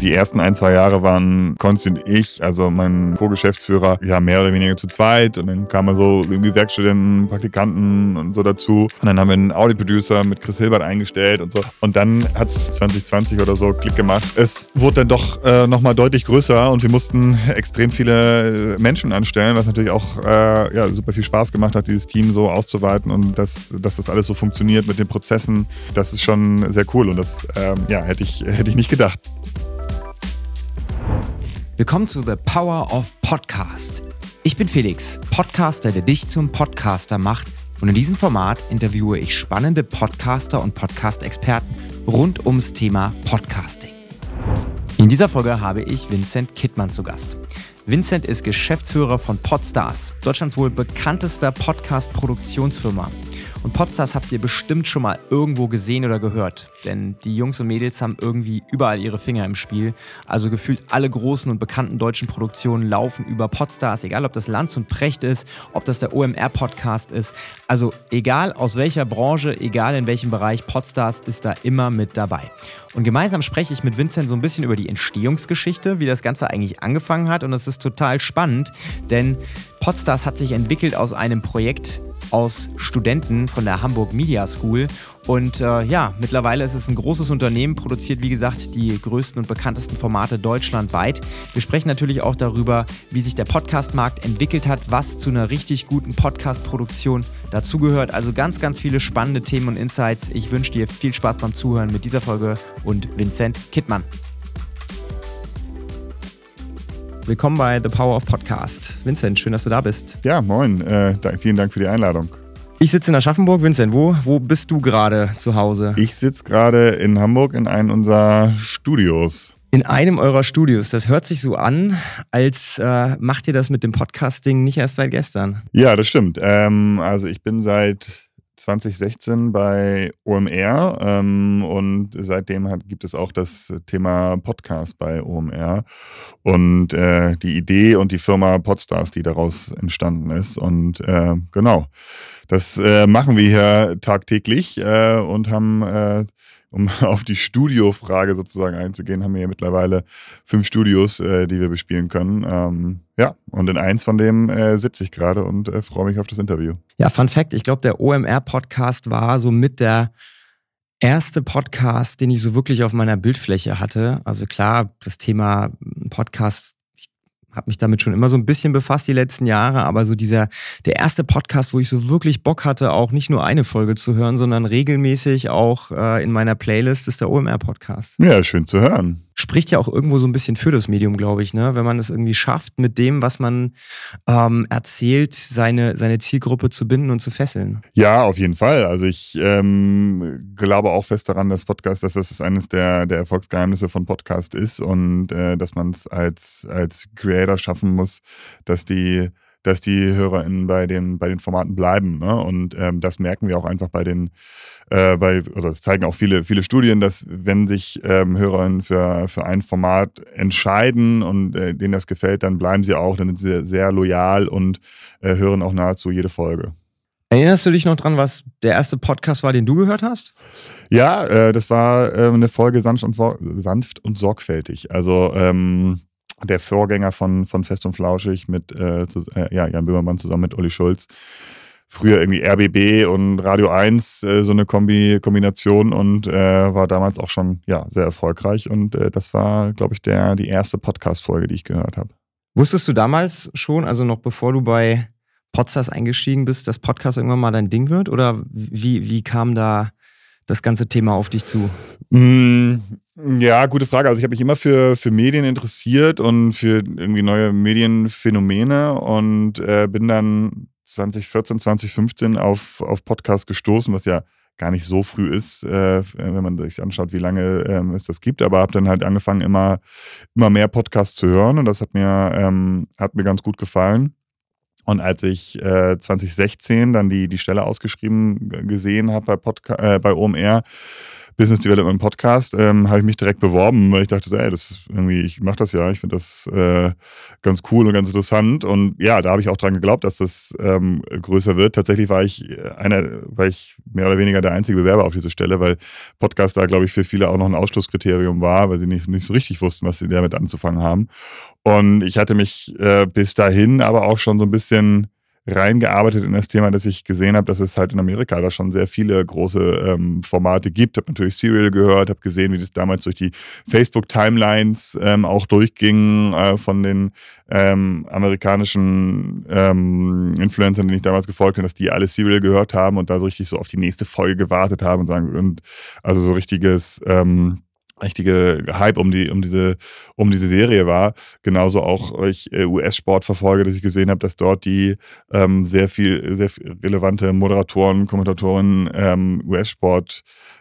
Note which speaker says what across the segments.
Speaker 1: Die ersten ein, zwei Jahre waren Konsti und ich, also mein Co-Geschäftsführer, ja, mehr oder weniger zu zweit. Und dann kamen so irgendwie Werkstudenten, Praktikanten und so dazu. Und dann haben wir einen Audi-Producer mit Chris Hilbert eingestellt und so. Und dann hat es 2020 oder so Klick gemacht. Es wurde dann doch äh, nochmal deutlich größer und wir mussten extrem viele Menschen anstellen, was natürlich auch äh, ja, super viel Spaß gemacht hat, dieses Team so auszuweiten und dass, dass das alles so funktioniert mit den Prozessen. Das ist schon sehr cool und das ähm, ja, hätte ich, hätte ich nicht gedacht.
Speaker 2: Willkommen zu The Power of Podcast. Ich bin Felix, Podcaster, der dich zum Podcaster macht. Und in diesem Format interviewe ich spannende Podcaster und Podcast-Experten rund ums Thema Podcasting. In dieser Folge habe ich Vincent Kittmann zu Gast. Vincent ist Geschäftsführer von Podstars, Deutschlands wohl bekanntester Podcast-Produktionsfirma. Und Podstars habt ihr bestimmt schon mal irgendwo gesehen oder gehört. Denn die Jungs und Mädels haben irgendwie überall ihre Finger im Spiel. Also gefühlt alle großen und bekannten deutschen Produktionen laufen über Podstars, egal ob das Lanz und Precht ist, ob das der OMR-Podcast ist. Also egal aus welcher Branche, egal in welchem Bereich, Podstars ist da immer mit dabei. Und gemeinsam spreche ich mit Vincent so ein bisschen über die Entstehungsgeschichte, wie das Ganze eigentlich angefangen hat. Und es ist total spannend, denn Podstars hat sich entwickelt aus einem Projekt aus Studenten von der Hamburg Media School. Und äh, ja, mittlerweile ist es ein großes Unternehmen, produziert wie gesagt die größten und bekanntesten Formate deutschlandweit. Wir sprechen natürlich auch darüber, wie sich der Podcast-Markt entwickelt hat, was zu einer richtig guten Podcast-Produktion dazugehört. Also ganz, ganz viele spannende Themen und Insights. Ich wünsche dir viel Spaß beim Zuhören mit dieser Folge und Vincent Kittmann. Willkommen bei The Power of Podcast. Vincent, schön, dass du da bist.
Speaker 1: Ja, moin. Äh, vielen Dank für die Einladung.
Speaker 2: Ich sitze in Aschaffenburg. Vincent, wo, wo bist du gerade zu Hause?
Speaker 1: Ich sitze gerade in Hamburg in einem unserer Studios.
Speaker 2: In einem eurer Studios. Das hört sich so an, als äh, macht ihr das mit dem Podcasting nicht erst seit gestern.
Speaker 1: Ja, das stimmt. Ähm, also ich bin seit 2016 bei OMR ähm, und seitdem hat, gibt es auch das Thema Podcast bei OMR und äh, die Idee und die Firma Podstars, die daraus entstanden ist. Und äh, genau, das äh, machen wir hier tagtäglich äh, und haben äh, um auf die Studiofrage sozusagen einzugehen, haben wir ja mittlerweile fünf Studios, äh, die wir bespielen können. Ähm, ja, und in eins von dem äh, sitze ich gerade und äh, freue mich auf das Interview.
Speaker 2: Ja, Fun Fact, ich glaube, der OMR-Podcast war so mit der erste Podcast, den ich so wirklich auf meiner Bildfläche hatte. Also klar, das Thema Podcast habe mich damit schon immer so ein bisschen befasst die letzten Jahre, aber so dieser, der erste Podcast, wo ich so wirklich Bock hatte, auch nicht nur eine Folge zu hören, sondern regelmäßig auch äh, in meiner Playlist ist der OMR-Podcast.
Speaker 1: Ja, schön zu hören
Speaker 2: spricht ja auch irgendwo so ein bisschen für das Medium, glaube ich, ne? Wenn man es irgendwie schafft, mit dem, was man ähm, erzählt, seine, seine Zielgruppe zu binden und zu fesseln.
Speaker 1: Ja, auf jeden Fall. Also ich ähm, glaube auch fest daran, dass Podcast, dass das eines der, der Erfolgsgeheimnisse von Podcast ist und äh, dass man es als, als Creator schaffen muss, dass die dass die HörerInnen bei den, bei den Formaten bleiben. Ne? Und ähm, das merken wir auch einfach bei den, äh, bei, oder das zeigen auch viele, viele Studien, dass wenn sich ähm, HörerInnen für, für ein Format entscheiden und äh, denen das gefällt, dann bleiben sie auch, dann sind sie sehr, sehr loyal und äh, hören auch nahezu jede Folge.
Speaker 2: Erinnerst du dich noch dran, was der erste Podcast war, den du gehört hast?
Speaker 1: Ja, äh, das war äh, eine Folge sanft und, sanft und sorgfältig. Also ähm, der Vorgänger von, von Fest und Flauschig mit äh, zu, äh, ja, Jan Böhmermann zusammen mit Olli Schulz. Früher irgendwie RBB und Radio 1, äh, so eine Kombi Kombination und äh, war damals auch schon ja, sehr erfolgreich. Und äh, das war, glaube ich, der, die erste Podcast-Folge, die ich gehört habe.
Speaker 2: Wusstest du damals schon, also noch bevor du bei Podstars eingestiegen bist, dass Podcast irgendwann mal dein Ding wird? Oder wie, wie kam da das ganze Thema auf dich zu?
Speaker 1: Ja, gute Frage. Also ich habe mich immer für, für Medien interessiert und für irgendwie neue Medienphänomene und äh, bin dann 2014, 2015 auf, auf Podcast gestoßen, was ja gar nicht so früh ist, äh, wenn man sich anschaut, wie lange ähm, es das gibt. Aber habe dann halt angefangen, immer, immer mehr Podcasts zu hören und das hat mir, ähm, hat mir ganz gut gefallen. Und als ich äh, 2016 dann die, die Stelle ausgeschrieben gesehen habe bei, äh, bei OMR, Business Development Podcast, ähm, habe ich mich direkt beworben, weil ich dachte, ey, das irgendwie, ich mache das ja, ich finde das äh, ganz cool und ganz interessant. Und ja, da habe ich auch dran geglaubt, dass das ähm, größer wird. Tatsächlich war ich einer, war ich mehr oder weniger der einzige Bewerber auf diese Stelle, weil Podcast da, glaube ich, für viele auch noch ein Ausschlusskriterium war, weil sie nicht, nicht so richtig wussten, was sie damit anzufangen haben. Und ich hatte mich äh, bis dahin aber auch schon so ein bisschen reingearbeitet in das Thema, dass ich gesehen habe, dass es halt in Amerika da schon sehr viele große ähm, Formate gibt. Habe natürlich Serial gehört, habe gesehen, wie das damals durch die Facebook-Timelines ähm, auch durchging äh, von den ähm, amerikanischen ähm, Influencern, denen ich damals gefolgt habe, dass die alle Serial gehört haben und da so richtig so auf die nächste Folge gewartet haben und sagen, und also so richtiges ähm, richtige Hype um die um diese um diese Serie war genauso auch ich äh, US-Sport verfolge dass ich gesehen habe dass dort die ähm, sehr viel sehr viel relevante Moderatoren Kommentatoren ähm, US-Sport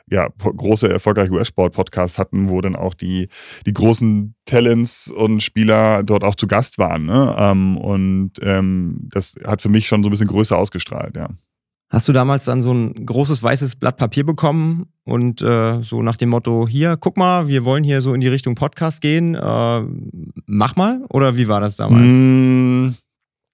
Speaker 1: ja große erfolgreiche US-Sport Podcasts hatten wo dann auch die die großen Talents und Spieler dort auch zu Gast waren ne? ähm, und ähm, das hat für mich schon so ein bisschen größer ausgestrahlt ja
Speaker 2: Hast du damals dann so ein großes weißes Blatt Papier bekommen und äh, so nach dem Motto, hier, guck mal, wir wollen hier so in die Richtung Podcast gehen, äh, mach mal? Oder wie war das damals?
Speaker 1: Mm,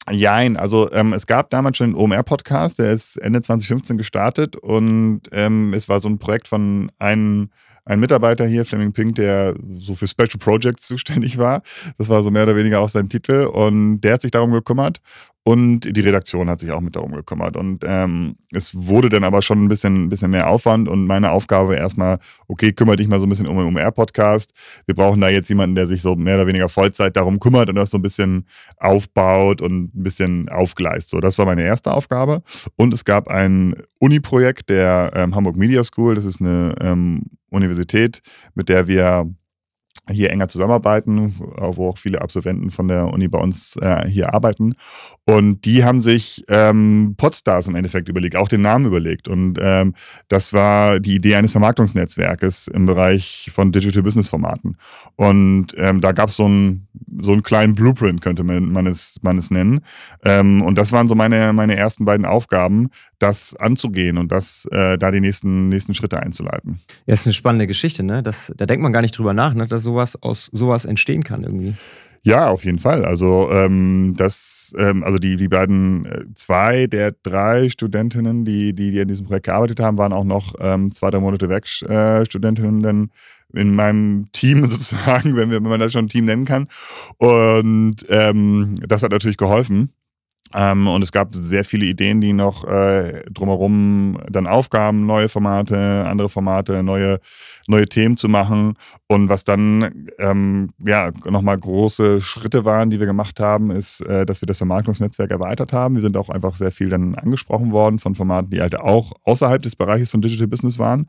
Speaker 1: Jein, also ähm, es gab damals schon einen OMR-Podcast, der ist Ende 2015 gestartet und ähm, es war so ein Projekt von einem ein Mitarbeiter hier, Fleming Pink, der so für Special Projects zuständig war. Das war so mehr oder weniger auch sein Titel. Und der hat sich darum gekümmert. Und die Redaktion hat sich auch mit darum gekümmert. Und ähm, es wurde dann aber schon ein bisschen, ein bisschen mehr Aufwand. Und meine Aufgabe erstmal, okay, kümmere dich mal so ein bisschen um den OMR-Podcast. Wir brauchen da jetzt jemanden, der sich so mehr oder weniger Vollzeit darum kümmert und das so ein bisschen aufbaut und ein bisschen aufgleist. So, das war meine erste Aufgabe. Und es gab ein Uni-Projekt der ähm, Hamburg Media School. Das ist eine ähm, Universität, mit der wir hier enger zusammenarbeiten, wo auch viele Absolventen von der Uni bei uns äh, hier arbeiten. Und die haben sich ähm, Podstars im Endeffekt überlegt, auch den Namen überlegt. Und ähm, das war die Idee eines Vermarktungsnetzwerkes im Bereich von Digital Business Formaten. Und ähm, da gab es so einen so einen kleinen Blueprint, könnte man, man, es, man es nennen. Ähm, und das waren so meine, meine ersten beiden Aufgaben, das anzugehen und das äh, da die nächsten, nächsten Schritte einzuleiten.
Speaker 2: Ja, ist eine spannende Geschichte, ne? Das, da denkt man gar nicht drüber nach, ne? dass sowas aus sowas entstehen kann irgendwie.
Speaker 1: Ja, auf jeden Fall. Also ähm, das, ähm, also die, die beiden äh, zwei der drei Studentinnen, die, die, die an diesem Projekt gearbeitet haben, waren auch noch ähm, zwei, drei Monate Werkstudentinnen dann in meinem Team sozusagen, wenn, wir, wenn man das schon ein Team nennen kann. Und ähm, das hat natürlich geholfen. Ähm, und es gab sehr viele Ideen, die noch äh, drumherum dann aufgaben, neue Formate, andere Formate, neue, neue Themen zu machen. Und was dann ähm, ja nochmal große Schritte waren, die wir gemacht haben, ist, äh, dass wir das Vermarktungsnetzwerk erweitert haben. Wir sind auch einfach sehr viel dann angesprochen worden von Formaten, die halt auch außerhalb des Bereiches von Digital Business waren.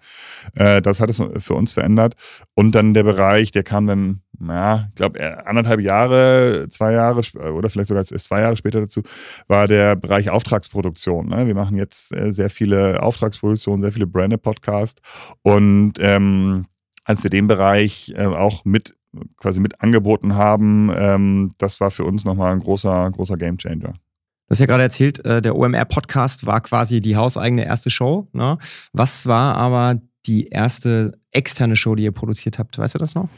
Speaker 1: Äh, das hat es für uns verändert. Und dann der Bereich, der kam dann ja, ich glaube, äh, anderthalb Jahre, zwei Jahre oder vielleicht sogar erst zwei Jahre später dazu, war der Bereich Auftragsproduktion. Ne? Wir machen jetzt äh, sehr viele Auftragsproduktionen, sehr viele Branded-Podcasts und ähm, als wir den Bereich äh, auch mit quasi mit angeboten haben, ähm, das war für uns nochmal ein großer, großer Gamechanger.
Speaker 2: Du hast ja gerade erzählt, äh, der OMR-Podcast war quasi die hauseigene erste Show. Ne? Was war aber die erste externe Show, die ihr produziert habt? Weißt du das noch?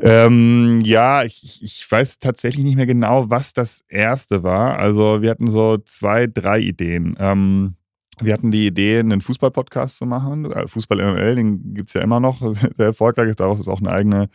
Speaker 1: Ähm, ja, ich, ich weiß tatsächlich nicht mehr genau, was das erste war. Also wir hatten so zwei, drei Ideen. Ähm, wir hatten die Idee, einen Fußball-Podcast zu machen. Äh, Fußball MML, den gibt's ja immer noch, sehr erfolgreich. Daraus ist auch eine eigene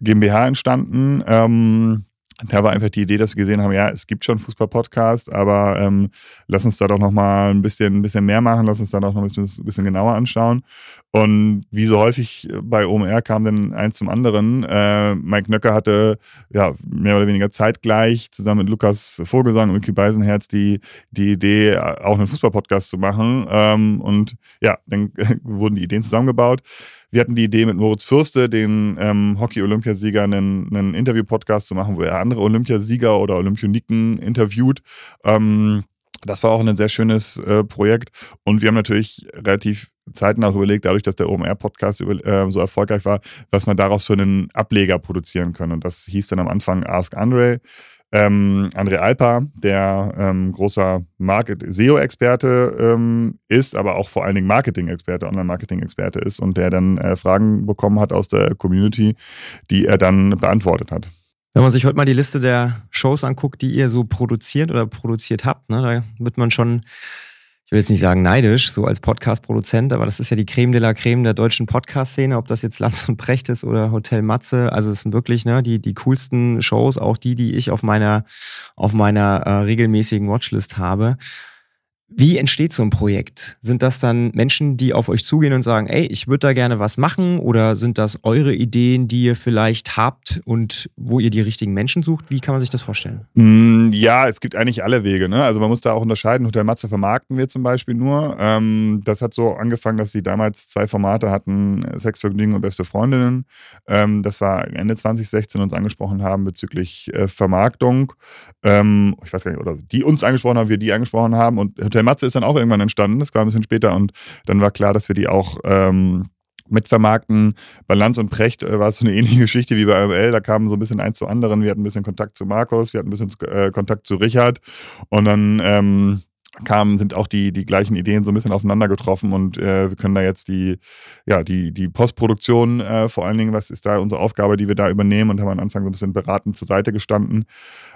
Speaker 1: GmbH entstanden. Ähm, da war einfach die Idee, dass wir gesehen haben, ja, es gibt schon Fußball-Podcast, aber ähm, lass uns da doch noch mal ein bisschen, ein bisschen mehr machen, lass uns da doch noch ein bisschen, ein bisschen genauer anschauen. Und wie so häufig bei OMR kam dann eins zum anderen. Äh, Mike Nöcker hatte ja mehr oder weniger zeitgleich zusammen mit Lukas Vogelsang und Micky Beisenherz die, die Idee, auch einen Fußball-Podcast zu machen. Ähm, und ja, dann wurden die Ideen zusammengebaut. Wir hatten die Idee mit Moritz Fürste, den ähm, Hockey-Olympiasieger, einen, einen Interview-Podcast zu machen, wo er andere Olympiasieger oder Olympioniken interviewt. Ähm, das war auch ein sehr schönes äh, Projekt. Und wir haben natürlich relativ zeitnah überlegt, dadurch, dass der OMR-Podcast äh, so erfolgreich war, was man daraus für einen Ableger produzieren kann. Und das hieß dann am Anfang Ask Andre. Ähm, André Alpa, der ähm, großer SEO-Experte ähm, ist, aber auch vor allen Dingen Marketing-Experte, Online-Marketing-Experte ist und der dann äh, Fragen bekommen hat aus der Community, die er dann beantwortet hat.
Speaker 2: Wenn man sich heute mal die Liste der Shows anguckt, die ihr so produziert oder produziert habt, ne, da wird man schon ich will jetzt nicht sagen neidisch, so als Podcast-Produzent, aber das ist ja die Creme de la Creme der deutschen Podcast-Szene, ob das jetzt Lanz und Precht ist oder Hotel Matze. Also es sind wirklich ne, die, die coolsten Shows, auch die, die ich auf meiner, auf meiner äh, regelmäßigen Watchlist habe. Wie entsteht so ein Projekt? Sind das dann Menschen, die auf euch zugehen und sagen, ey, ich würde da gerne was machen? Oder sind das eure Ideen, die ihr vielleicht habt und wo ihr die richtigen Menschen sucht? Wie kann man sich das vorstellen?
Speaker 1: Mm, ja, es gibt eigentlich alle Wege. Ne? Also man muss da auch unterscheiden. Hotel Matze vermarkten wir zum Beispiel nur. Ähm, das hat so angefangen, dass sie damals zwei Formate hatten, Sexvergnügen und beste Freundinnen. Ähm, das war Ende 2016 uns angesprochen haben bezüglich äh, Vermarktung. Ähm, ich weiß gar nicht, oder die uns angesprochen haben, wir die angesprochen haben. Und Hotel der Matze ist dann auch irgendwann entstanden, das war ein bisschen später und dann war klar, dass wir die auch ähm, mitvermarkten. Bei Lanz und Precht äh, war es so eine ähnliche Geschichte wie bei ML. Da kamen so ein bisschen eins zu anderen. Wir hatten ein bisschen Kontakt zu Markus, wir hatten ein bisschen äh, Kontakt zu Richard und dann ähm, kamen, sind auch die, die gleichen Ideen so ein bisschen aufeinander getroffen und äh, wir können da jetzt die, ja, die, die Postproduktion äh, vor allen Dingen, was ist da unsere Aufgabe, die wir da übernehmen und haben am Anfang so ein bisschen beratend zur Seite gestanden.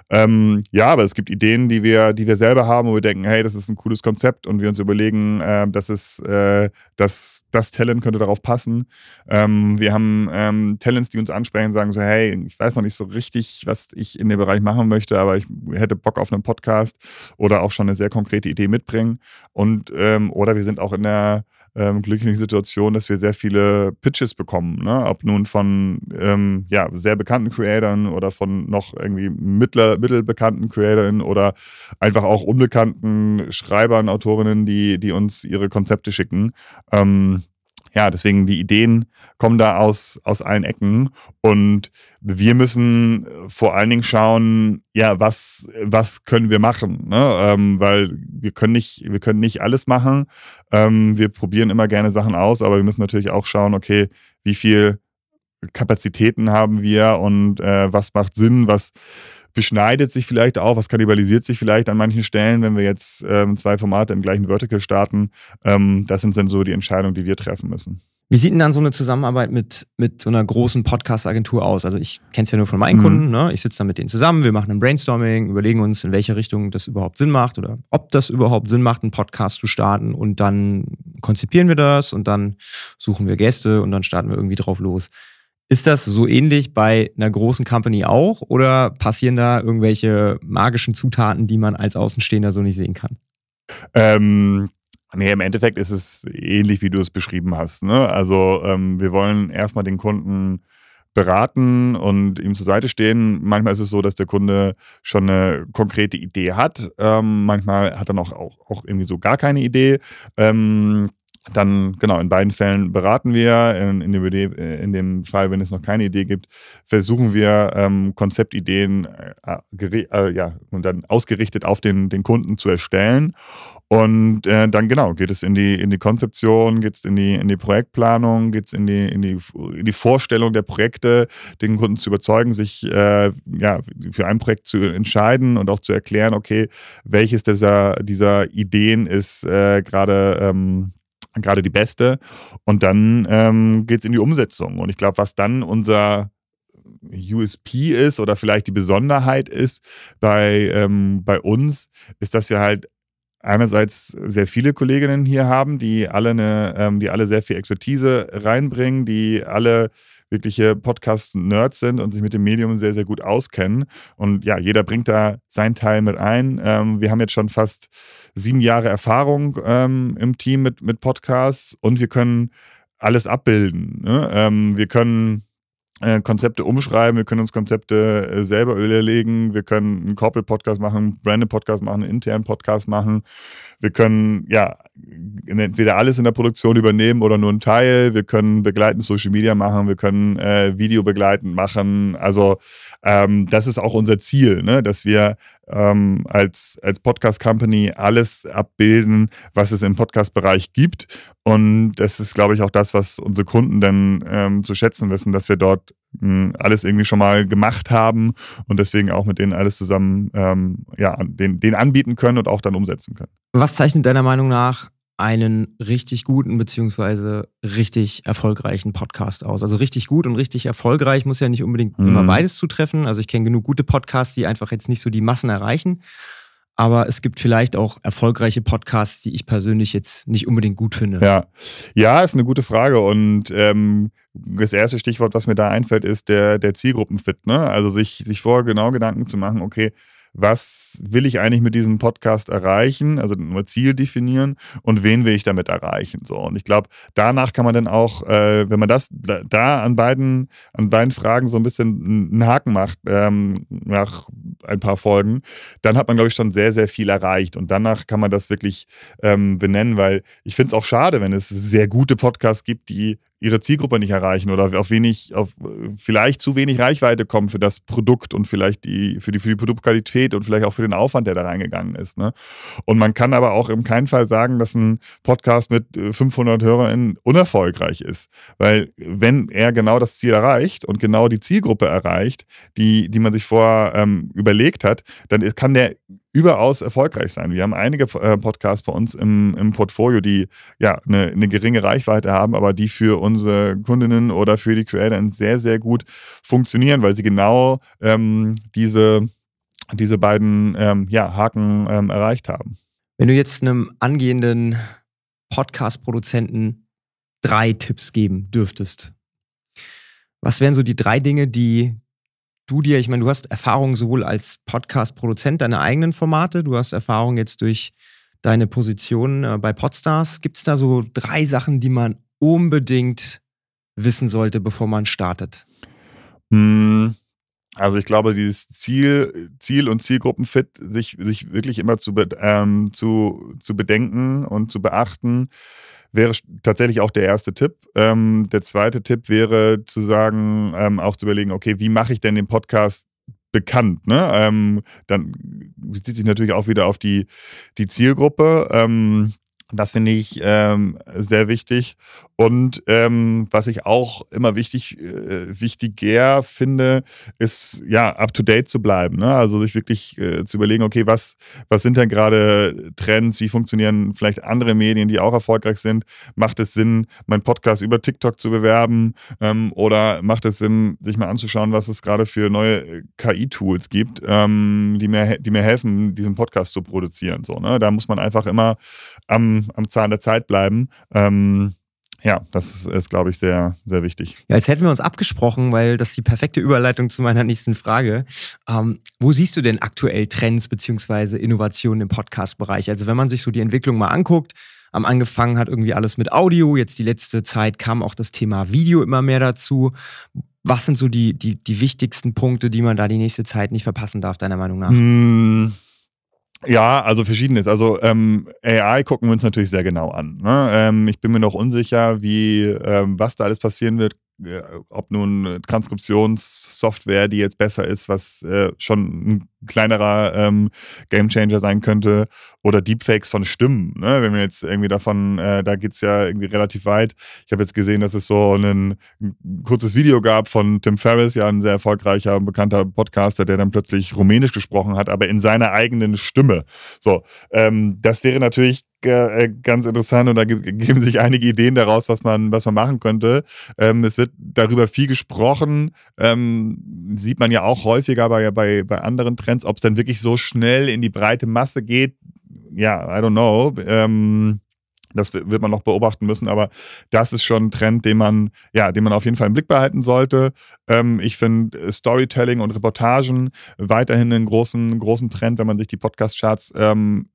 Speaker 1: Ähm, ja, aber es gibt Ideen, die wir, die wir selber haben, wo wir denken, hey, das ist ein cooles Konzept und wir uns überlegen, äh, dass es, äh, dass das Talent könnte darauf passen. Ähm, wir haben ähm, Talents, die uns ansprechen, sagen so, hey, ich weiß noch nicht so richtig, was ich in dem Bereich machen möchte, aber ich hätte Bock auf einen Podcast oder auch schon eine sehr konkrete Idee mitbringen. Und ähm, oder wir sind auch in der ähm, glücklichen Situation, dass wir sehr viele Pitches bekommen, ne? ob nun von ähm, ja, sehr bekannten Creatoren oder von noch irgendwie mittler, mittelbekannten Creatoren oder einfach auch unbekannten Schreibern, Autorinnen, die, die uns ihre Konzepte schicken. Ähm, ja, deswegen die Ideen kommen da aus, aus allen Ecken und wir müssen vor allen Dingen schauen, ja, was, was können wir machen, ne? Ähm, weil wir können nicht, wir können nicht alles machen. Ähm, wir probieren immer gerne Sachen aus, aber wir müssen natürlich auch schauen, okay, wie viel Kapazitäten haben wir und äh, was macht Sinn, was beschneidet sich vielleicht auch, was kannibalisiert sich vielleicht an manchen Stellen, wenn wir jetzt ähm, zwei Formate im gleichen Vertical starten. Ähm, das sind dann so die Entscheidungen, die wir treffen müssen.
Speaker 2: Wie sieht denn dann so eine Zusammenarbeit mit, mit so einer großen Podcast-Agentur aus? Also ich kenne es ja nur von meinen mhm. Kunden, ne? ich sitze da mit denen zusammen, wir machen ein Brainstorming, überlegen uns, in welche Richtung das überhaupt Sinn macht oder ob das überhaupt Sinn macht, einen Podcast zu starten und dann konzipieren wir das und dann suchen wir Gäste und dann starten wir irgendwie drauf los. Ist das so ähnlich bei einer großen Company auch oder passieren da irgendwelche magischen Zutaten, die man als Außenstehender so nicht sehen kann?
Speaker 1: Ähm, nee, im Endeffekt ist es ähnlich, wie du es beschrieben hast. Ne? Also ähm, wir wollen erstmal den Kunden beraten und ihm zur Seite stehen. Manchmal ist es so, dass der Kunde schon eine konkrete Idee hat. Ähm, manchmal hat er noch auch, auch irgendwie so gar keine Idee. Ähm, dann, genau, in beiden Fällen beraten wir. In, in, dem, äh, in dem Fall, wenn es noch keine Idee gibt, versuchen wir ähm, Konzeptideen äh, äh, ja, und dann ausgerichtet auf den, den Kunden zu erstellen. Und äh, dann, genau, geht es in die, in die Konzeption, geht es in die, in die Projektplanung, geht es in die, in, die, in die Vorstellung der Projekte, den Kunden zu überzeugen, sich äh, ja, für ein Projekt zu entscheiden und auch zu erklären, okay, welches dieser, dieser Ideen ist äh, gerade. Ähm, gerade die beste. Und dann ähm, geht es in die Umsetzung. Und ich glaube, was dann unser USP ist oder vielleicht die Besonderheit ist bei, ähm, bei uns, ist, dass wir halt einerseits sehr viele Kolleginnen hier haben, die alle eine, ähm, die alle sehr viel Expertise reinbringen, die alle wirkliche Podcast-Nerds sind und sich mit dem Medium sehr, sehr gut auskennen. Und ja, jeder bringt da seinen Teil mit ein. Ähm, wir haben jetzt schon fast sieben Jahre Erfahrung ähm, im Team mit, mit Podcasts und wir können alles abbilden. Ne? Ähm, wir können äh, Konzepte umschreiben, wir können uns Konzepte äh, selber überlegen, wir können einen Corporate-Podcast machen, einen Branded-Podcast machen, einen internen Podcast machen. Wir können ja entweder alles in der Produktion übernehmen oder nur einen Teil. Wir können begleitend Social Media machen, wir können äh, Video begleitend machen. Also ähm, das ist auch unser Ziel, ne? dass wir ähm, als, als Podcast-Company alles abbilden, was es im Podcast-Bereich gibt. Und das ist, glaube ich, auch das, was unsere Kunden dann ähm, zu schätzen wissen, dass wir dort mh, alles irgendwie schon mal gemacht haben und deswegen auch mit denen alles zusammen ähm, ja, den, den anbieten können und auch dann umsetzen können.
Speaker 2: Was zeichnet deiner Meinung nach einen richtig guten beziehungsweise richtig erfolgreichen Podcast aus. Also richtig gut und richtig erfolgreich muss ja nicht unbedingt mhm. immer beides zutreffen. Also ich kenne genug gute Podcasts, die einfach jetzt nicht so die Massen erreichen. Aber es gibt vielleicht auch erfolgreiche Podcasts, die ich persönlich jetzt nicht unbedingt gut finde.
Speaker 1: Ja, ja, ist eine gute Frage. Und ähm, das erste Stichwort, was mir da einfällt, ist der, der Zielgruppenfit. Ne? Also sich, sich vorher genau Gedanken zu machen, okay, was will ich eigentlich mit diesem Podcast erreichen, also nur Ziel definieren und wen will ich damit erreichen. So. Und ich glaube, danach kann man dann auch, äh, wenn man das da an beiden, an beiden Fragen so ein bisschen einen Haken macht, ähm, nach ein paar Folgen, dann hat man, glaube ich, schon sehr, sehr viel erreicht. Und danach kann man das wirklich ähm, benennen, weil ich finde es auch schade, wenn es sehr gute Podcasts gibt, die ihre Zielgruppe nicht erreichen oder auf wenig, auf vielleicht zu wenig Reichweite kommen für das Produkt und vielleicht die, für die, für die Produktqualität und vielleicht auch für den Aufwand, der da reingegangen ist. Ne? Und man kann aber auch im keinen Fall sagen, dass ein Podcast mit 500 äh, HörerInnen unerfolgreich ist. Weil wenn er genau das Ziel erreicht und genau die Zielgruppe erreicht, die, die man sich vorher ähm, überlegt hat, dann kann der überaus erfolgreich sein. Wir haben einige äh, Podcasts bei uns im, im Portfolio, die ja eine, eine geringe Reichweite haben, aber die für unsere Kundinnen oder für die Creator sehr, sehr gut funktionieren, weil sie genau ähm, diese, diese beiden ähm, ja, Haken ähm, erreicht haben.
Speaker 2: Wenn du jetzt einem angehenden Podcast-Produzenten drei Tipps geben dürftest, was wären so die drei Dinge, die du dir, ich meine, du hast Erfahrung sowohl als Podcast-Produzent deiner eigenen Formate, du hast Erfahrung jetzt durch deine Position äh, bei Podstars. Gibt es da so drei Sachen, die man unbedingt wissen sollte, bevor man startet?
Speaker 1: Hm, also ich glaube, dieses Ziel, Ziel und Zielgruppenfit, sich, sich wirklich immer zu, ähm, zu, zu bedenken und zu beachten, wäre tatsächlich auch der erste Tipp. Ähm, der zweite Tipp wäre zu sagen, ähm, auch zu überlegen, okay, wie mache ich denn den Podcast bekannt. Ne? Ähm, dann bezieht sich natürlich auch wieder auf die, die Zielgruppe. Ähm, das finde ich ähm, sehr wichtig. Und ähm, was ich auch immer wichtig, äh, wichtiger finde, ist ja up to date zu bleiben. Ne? Also sich wirklich äh, zu überlegen, okay, was, was sind denn gerade Trends, wie funktionieren vielleicht andere Medien, die auch erfolgreich sind? Macht es Sinn, meinen Podcast über TikTok zu bewerben? Ähm, oder macht es Sinn, sich mal anzuschauen, was es gerade für neue KI-Tools gibt, ähm, die, mir, die mir helfen, diesen Podcast zu produzieren? So, ne? Da muss man einfach immer am, am Zahn der Zeit bleiben. Ähm, ja, das ist, glaube ich, sehr, sehr wichtig.
Speaker 2: Ja, jetzt hätten wir uns abgesprochen, weil das ist die perfekte Überleitung zu meiner nächsten Frage. Ähm, wo siehst du denn aktuell Trends beziehungsweise Innovationen im Podcast-Bereich? Also wenn man sich so die Entwicklung mal anguckt, am angefangen hat irgendwie alles mit Audio, jetzt die letzte Zeit kam auch das Thema Video immer mehr dazu. Was sind so die, die, die wichtigsten Punkte, die man da die nächste Zeit nicht verpassen darf, deiner Meinung nach?
Speaker 1: Mmh. Ja, also verschiedenes. Also ähm, AI gucken wir uns natürlich sehr genau an. Ne? Ähm, ich bin mir noch unsicher, wie ähm, was da alles passieren wird. Äh, ob nun Transkriptionssoftware, die jetzt besser ist, was äh, schon ein kleinerer ähm, Gamechanger sein könnte, oder Deepfakes von Stimmen. Ne? Wenn wir jetzt irgendwie davon, äh, da geht's ja irgendwie relativ weit. Ich habe jetzt gesehen, dass es so ein, ein, kurzes Video gab von Tim Ferriss, ja ein sehr erfolgreicher, bekannter Podcaster, der dann plötzlich Rumänisch gesprochen hat, aber in seiner eigenen Stimme. So, ähm, das wäre natürlich äh, ganz interessant und da geben sich einige Ideen daraus, was man, was man machen könnte. Ähm, es wird darüber viel gesprochen, ähm, sieht man ja auch häufiger bei, bei, bei anderen Trends, ob es dann wirklich so schnell in die breite Masse geht. Ja, I don't know. Ähm, das wird man noch beobachten müssen, aber das ist schon ein Trend, den man, ja, den man auf jeden Fall im Blick behalten sollte. Ähm, ich finde äh, Storytelling und Reportagen weiterhin einen großen, großen Trend, wenn man sich die Podcast-Charts ähm,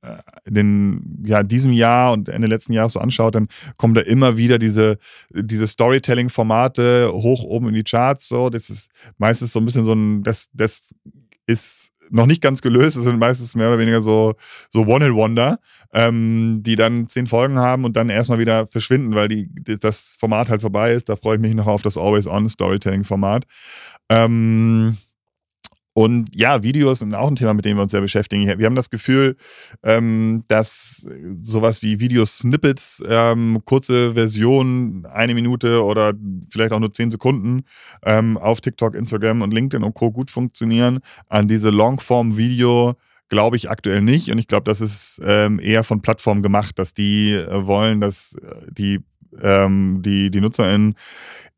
Speaker 1: in äh, ja, diesem Jahr und Ende letzten Jahres so anschaut, dann kommen da immer wieder diese, diese Storytelling-Formate hoch oben in die Charts. So, das ist meistens so ein bisschen so ein, das, das ist noch nicht ganz gelöst. Es sind meistens mehr oder weniger so, so One-Hit-Wonder, ähm, die dann zehn Folgen haben und dann erstmal wieder verschwinden, weil die, das Format halt vorbei ist. Da freue ich mich noch auf das Always-On-Storytelling-Format. Ähm, Und ja, Videos sind auch ein Thema, mit dem wir uns sehr beschäftigen. Wir haben das Gefühl, ähm, dass sowas wie Videosnippets, ähm, kurze Versionen, eine Minute oder vielleicht auch nur zehn Sekunden ähm, auf TikTok, Instagram und LinkedIn und Co. gut funktionieren. An diese Longform-Video glaube ich aktuell nicht. Und ich glaube, das ist ähm, eher von Plattformen gemacht, dass die äh, wollen, dass äh, die, ähm, die, die NutzerInnen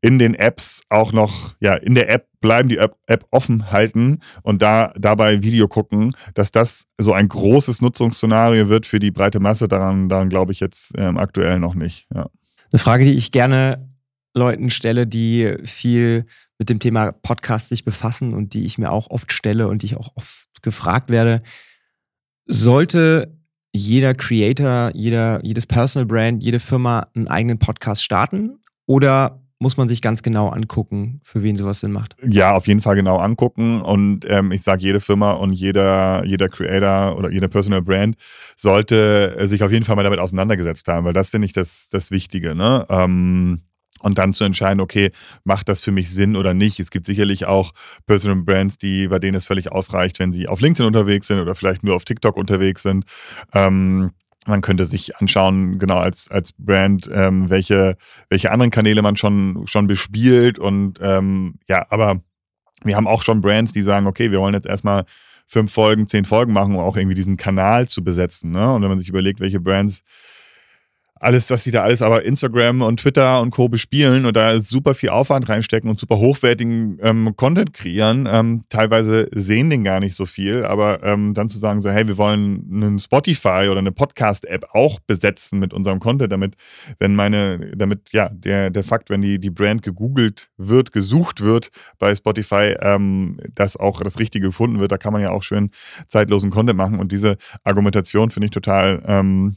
Speaker 1: in den Apps auch noch, ja, in der App bleiben, die App, offen halten und da dabei Video gucken, dass das so ein großes Nutzungsszenario wird für die breite Masse, daran, daran glaube ich jetzt ähm, aktuell noch nicht. Ja.
Speaker 2: Eine Frage, die ich gerne Leuten stelle, die viel mit dem Thema Podcast sich befassen und die ich mir auch oft stelle und die ich auch oft gefragt werde, sollte jeder Creator, jeder, jedes Personal Brand, jede Firma einen eigenen Podcast starten? Oder muss man sich ganz genau angucken, für wen sowas Sinn macht.
Speaker 1: Ja, auf jeden Fall genau angucken. Und ähm, ich sage, jede Firma und jeder, jeder Creator oder jede Personal Brand sollte sich auf jeden Fall mal damit auseinandergesetzt haben, weil das finde ich das, das Wichtige. Ne? Ähm, und dann zu entscheiden, okay, macht das für mich Sinn oder nicht. Es gibt sicherlich auch Personal Brands, die, bei denen es völlig ausreicht, wenn sie auf LinkedIn unterwegs sind oder vielleicht nur auf TikTok unterwegs sind. Ähm, man könnte sich anschauen, genau als, als Brand, ähm, welche, welche anderen Kanäle man schon, schon bespielt. Und ähm, ja, aber wir haben auch schon Brands, die sagen, okay, wir wollen jetzt erstmal fünf Folgen, zehn Folgen machen, um auch irgendwie diesen Kanal zu besetzen. Ne? Und wenn man sich überlegt, welche Brands alles, was sie da alles aber Instagram und Twitter und Co. bespielen und da super viel Aufwand reinstecken und super hochwertigen ähm, Content kreieren. Ähm, teilweise sehen den gar nicht so viel, aber ähm, dann zu sagen, so, hey, wir wollen einen Spotify oder eine Podcast-App auch besetzen mit unserem Content, damit, wenn meine, damit, ja, der, der Fakt, wenn die, die Brand gegoogelt wird, gesucht wird bei Spotify, ähm, dass auch das Richtige gefunden wird, da kann man ja auch schön zeitlosen Content machen und diese Argumentation finde ich total ähm,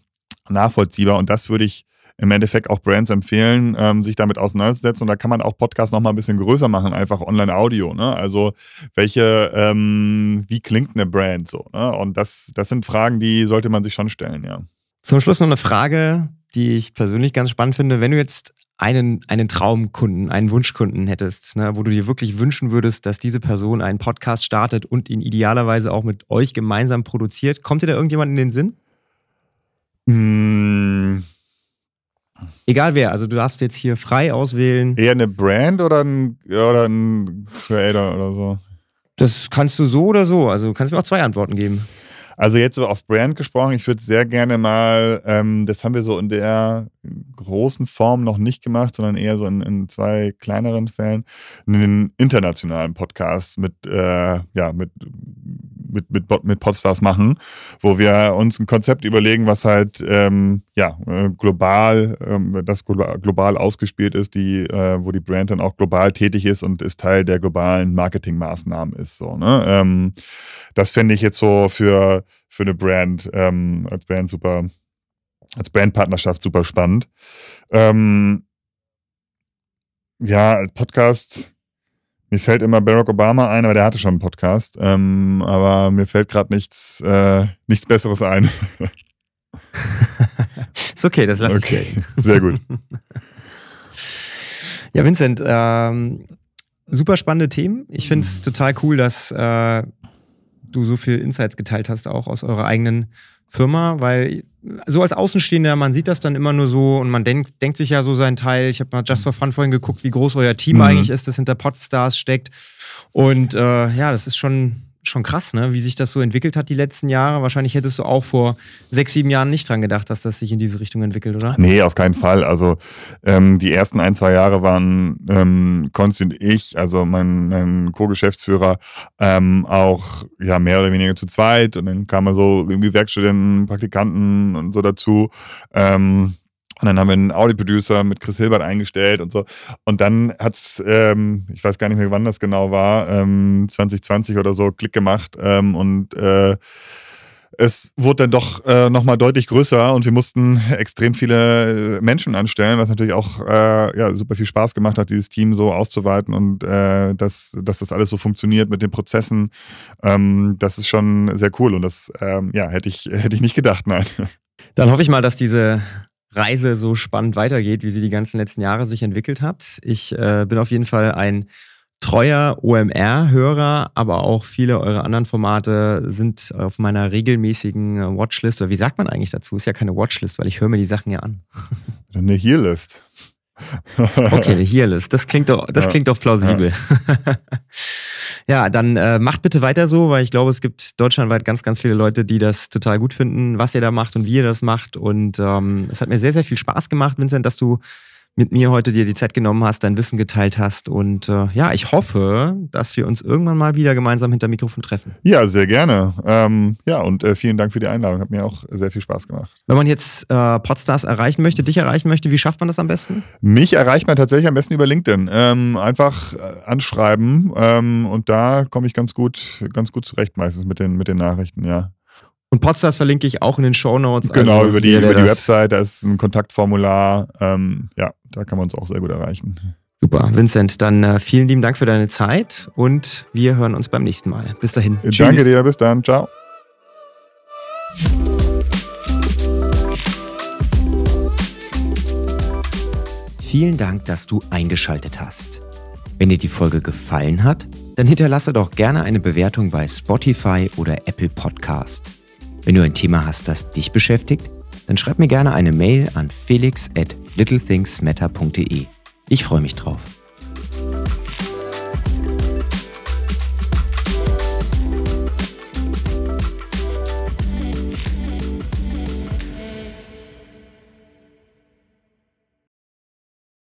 Speaker 1: nachvollziehbar. Und das würde ich im Endeffekt auch Brands empfehlen, ähm, sich damit auseinanderzusetzen. Und da kann man auch Podcasts noch mal ein bisschen größer machen, einfach Online-Audio. Ne? Also welche, ähm, wie klingt eine Brand so? Ne? Und das, das sind Fragen, die sollte man sich schon stellen, ja.
Speaker 2: Zum Schluss noch eine Frage, die ich persönlich ganz spannend finde. Wenn du jetzt einen, einen Traumkunden, einen Wunschkunden hättest, ne, wo du dir wirklich wünschen würdest, dass diese Person einen Podcast startet und ihn idealerweise auch mit euch gemeinsam produziert, kommt dir da irgendjemand in den Sinn?
Speaker 1: Mmh.
Speaker 2: Egal wer, also du darfst jetzt hier frei auswählen.
Speaker 1: Eher eine Brand oder ein, oder ein Creator oder so?
Speaker 2: Das kannst du so oder so. Also du kannst mir auch zwei Antworten geben.
Speaker 1: Also jetzt so auf Brand gesprochen, ich würde sehr gerne mal, ähm, das haben wir so in der großen Form noch nicht gemacht, sondern eher so in, in zwei kleineren Fällen, einen internationalen Podcast mit, äh, ja, mit mit, mit, mit Podstars machen, wo wir uns ein Konzept überlegen, was halt ähm, ja, äh, global, ähm, das global ausgespielt ist, die, äh, wo die Brand dann auch global tätig ist und ist Teil der globalen Marketingmaßnahmen ist. So, ne? Ähm, das fände ich jetzt so für, für eine Brand, ähm, als Brand super, als Brandpartnerschaft super spannend. Ähm, ja, als Podcast mir fällt immer Barack Obama ein, aber der hatte schon einen Podcast. Ähm, aber mir fällt gerade nichts, äh, nichts Besseres ein.
Speaker 2: ist okay, das lasse
Speaker 1: okay. ich. Sehr gut.
Speaker 2: ja, Vincent, ähm, super spannende Themen. Ich finde es total cool, dass äh, du so viel Insights geteilt hast, auch aus eurer eigenen Firma, weil so als Außenstehender, man sieht das dann immer nur so und man denkt, denkt sich ja so seinen Teil. Ich habe mal Just for Fun vorhin geguckt, wie groß euer Team mhm. eigentlich ist, das hinter Podstars steckt. Und äh, ja, das ist schon schon krass, ne? wie sich das so entwickelt hat die letzten Jahre. Wahrscheinlich hättest du auch vor sechs, sieben Jahren nicht dran gedacht, dass das sich in diese Richtung entwickelt, oder?
Speaker 1: Nee, auf keinen Fall. Also ähm, die ersten ein, zwei Jahre waren ähm, Konsti und ich, also mein, mein Co-Geschäftsführer, ähm, auch ja mehr oder weniger zu zweit. Und dann kamen so irgendwie Werkstudenten, Praktikanten und so dazu. Ähm, und dann haben wir einen Audi-Producer mit Chris Hilbert eingestellt und so. Und dann hat's, ähm, ich weiß gar nicht mehr, wann das genau war, ähm, 2020 oder so, Klick gemacht. Ähm, und äh, es wurde dann doch äh, nochmal deutlich größer und wir mussten extrem viele Menschen anstellen, was natürlich auch äh, ja, super viel Spaß gemacht hat, dieses Team so auszuweiten und äh, dass, dass das alles so funktioniert mit den Prozessen. Ähm, das ist schon sehr cool und das ähm, ja, hätte ich, hätte ich nicht gedacht, nein.
Speaker 2: Dann hoffe ich mal, dass diese Reise so spannend weitergeht, wie sie die ganzen letzten Jahre sich entwickelt hat. Ich äh, bin auf jeden Fall ein treuer OMR-Hörer, aber auch viele eurer anderen Formate sind auf meiner regelmäßigen äh, Watchlist. Oder wie sagt man eigentlich dazu? Ist ja keine Watchlist, weil ich höre mir die Sachen ja an.
Speaker 1: Eine Hearlist.
Speaker 2: okay, eine Hearlist. Das klingt doch, das ja. klingt doch plausibel. Ja. Ja, dann äh, macht bitte weiter so, weil ich glaube, es gibt deutschlandweit ganz, ganz viele Leute, die das total gut finden, was ihr da macht und wie ihr das macht. Und ähm, es hat mir sehr, sehr viel Spaß gemacht, Vincent, dass du mit mir heute dir die Zeit genommen hast, dein Wissen geteilt hast. Und äh, ja, ich hoffe, dass wir uns irgendwann mal wieder gemeinsam hinter Mikrofon treffen.
Speaker 1: Ja, sehr gerne. Ähm, ja, und äh, vielen Dank für die Einladung. Hat mir auch sehr viel Spaß gemacht.
Speaker 2: Wenn man jetzt äh, Podstars erreichen möchte, dich erreichen möchte, wie schafft man das am besten?
Speaker 1: Mich erreicht man tatsächlich am besten über LinkedIn. Ähm, einfach äh, anschreiben ähm, und da komme ich ganz gut, ganz gut zurecht meistens mit den, mit den Nachrichten, ja.
Speaker 2: Und Podstars verlinke ich auch in den Show Notes.
Speaker 1: Genau, also über die, über die Website, da ist ein Kontaktformular. Ähm, ja, da kann man uns auch sehr gut erreichen.
Speaker 2: Super, Vincent, dann äh, vielen lieben Dank für deine Zeit und wir hören uns beim nächsten Mal. Bis dahin.
Speaker 1: Danke Tschüss. dir, bis dann. Ciao.
Speaker 2: Vielen Dank, dass du eingeschaltet hast. Wenn dir die Folge gefallen hat, dann hinterlasse doch gerne eine Bewertung bei Spotify oder Apple Podcast. Wenn du ein Thema hast, das dich beschäftigt, dann schreib mir gerne eine Mail an felix at littlethingsmatter.de. Ich freue mich drauf.